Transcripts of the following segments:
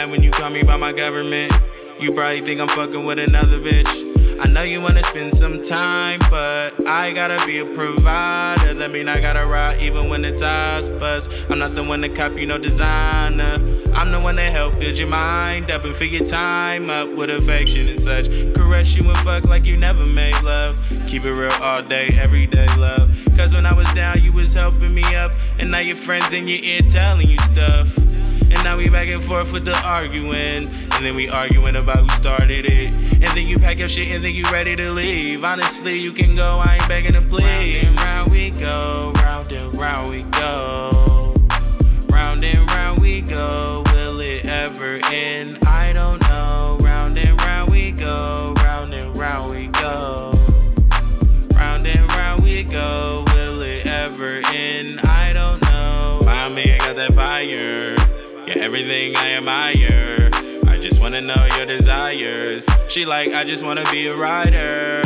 mad when you call me by my government. You probably think I'm fucking with another bitch. I know you wanna spend some time, but I gotta be a provider. That mean I gotta ride even when the tires bust. I'm not the one to copy no designer. I'm the one to help build your mind up and fill your time up with affection and such. Caress you and fuck like you never made love. Keep it real all day, every day, love. Cause when I was down, you was helping me up. And now your friends in your ear telling you stuff. And now we back and forth with the arguing. And then we arguing about who started it. And then you pack your shit and then you ready to leave. Honestly, you can go, I ain't begging to please. Round and round we go, round and round we go. Round and round we go, will it ever end? I don't know. Round and round we go, round and round we go. Round and round we go, will it ever end? I everything I admire. I just wanna know your desires. She like, I just wanna be a rider.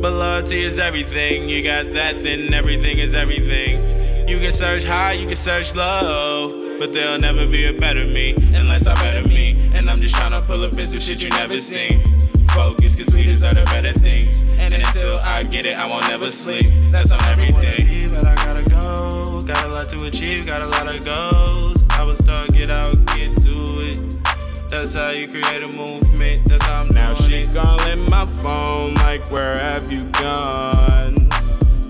But loyalty is everything. You got that, then everything is everything. You can search high, you can search low. But there'll never be a better me unless I better me. And I'm just tryna pull up in some shit you never seen. Focus, cause we deserve the better things. And until I get it, I won't never sleep. That's on everything. But I gotta go. Got a lot to achieve, got a lot of goals. I will start, get out, get to it. That's how you create a movement. That's how I'm Now she it. calling my phone like, where have you gone?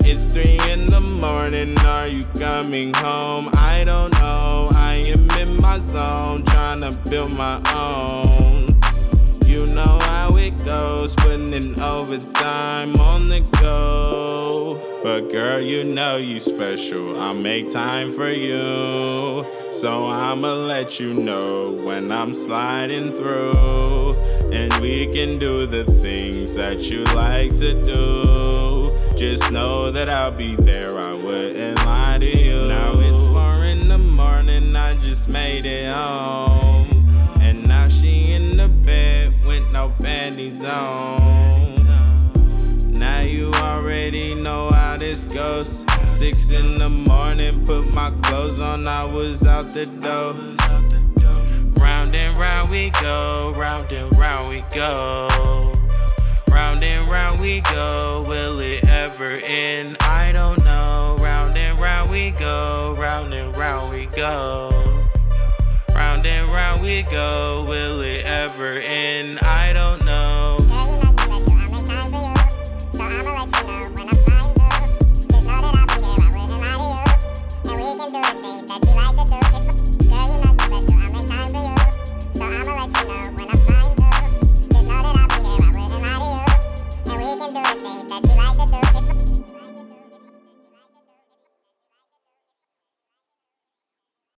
It's three in the morning, are you coming home? I don't know, I am in my zone, trying to build my own. You know how it goes, putting in overtime on the go. But girl, you know you special. I'll make time for you. So I'ma let you know when I'm sliding through. And we can do the things that you like to do. Just know that I'll be there, I wouldn't lie to you. Now it's four in the morning, I just made it home. And now she in the bed with no panties on. Goes. Six in the morning, put my clothes on, I was out the door. Round and round we go, round and round we go. Round and round we go, will it ever end? I don't know. Round and round we go, round and round we go. Round and round we go,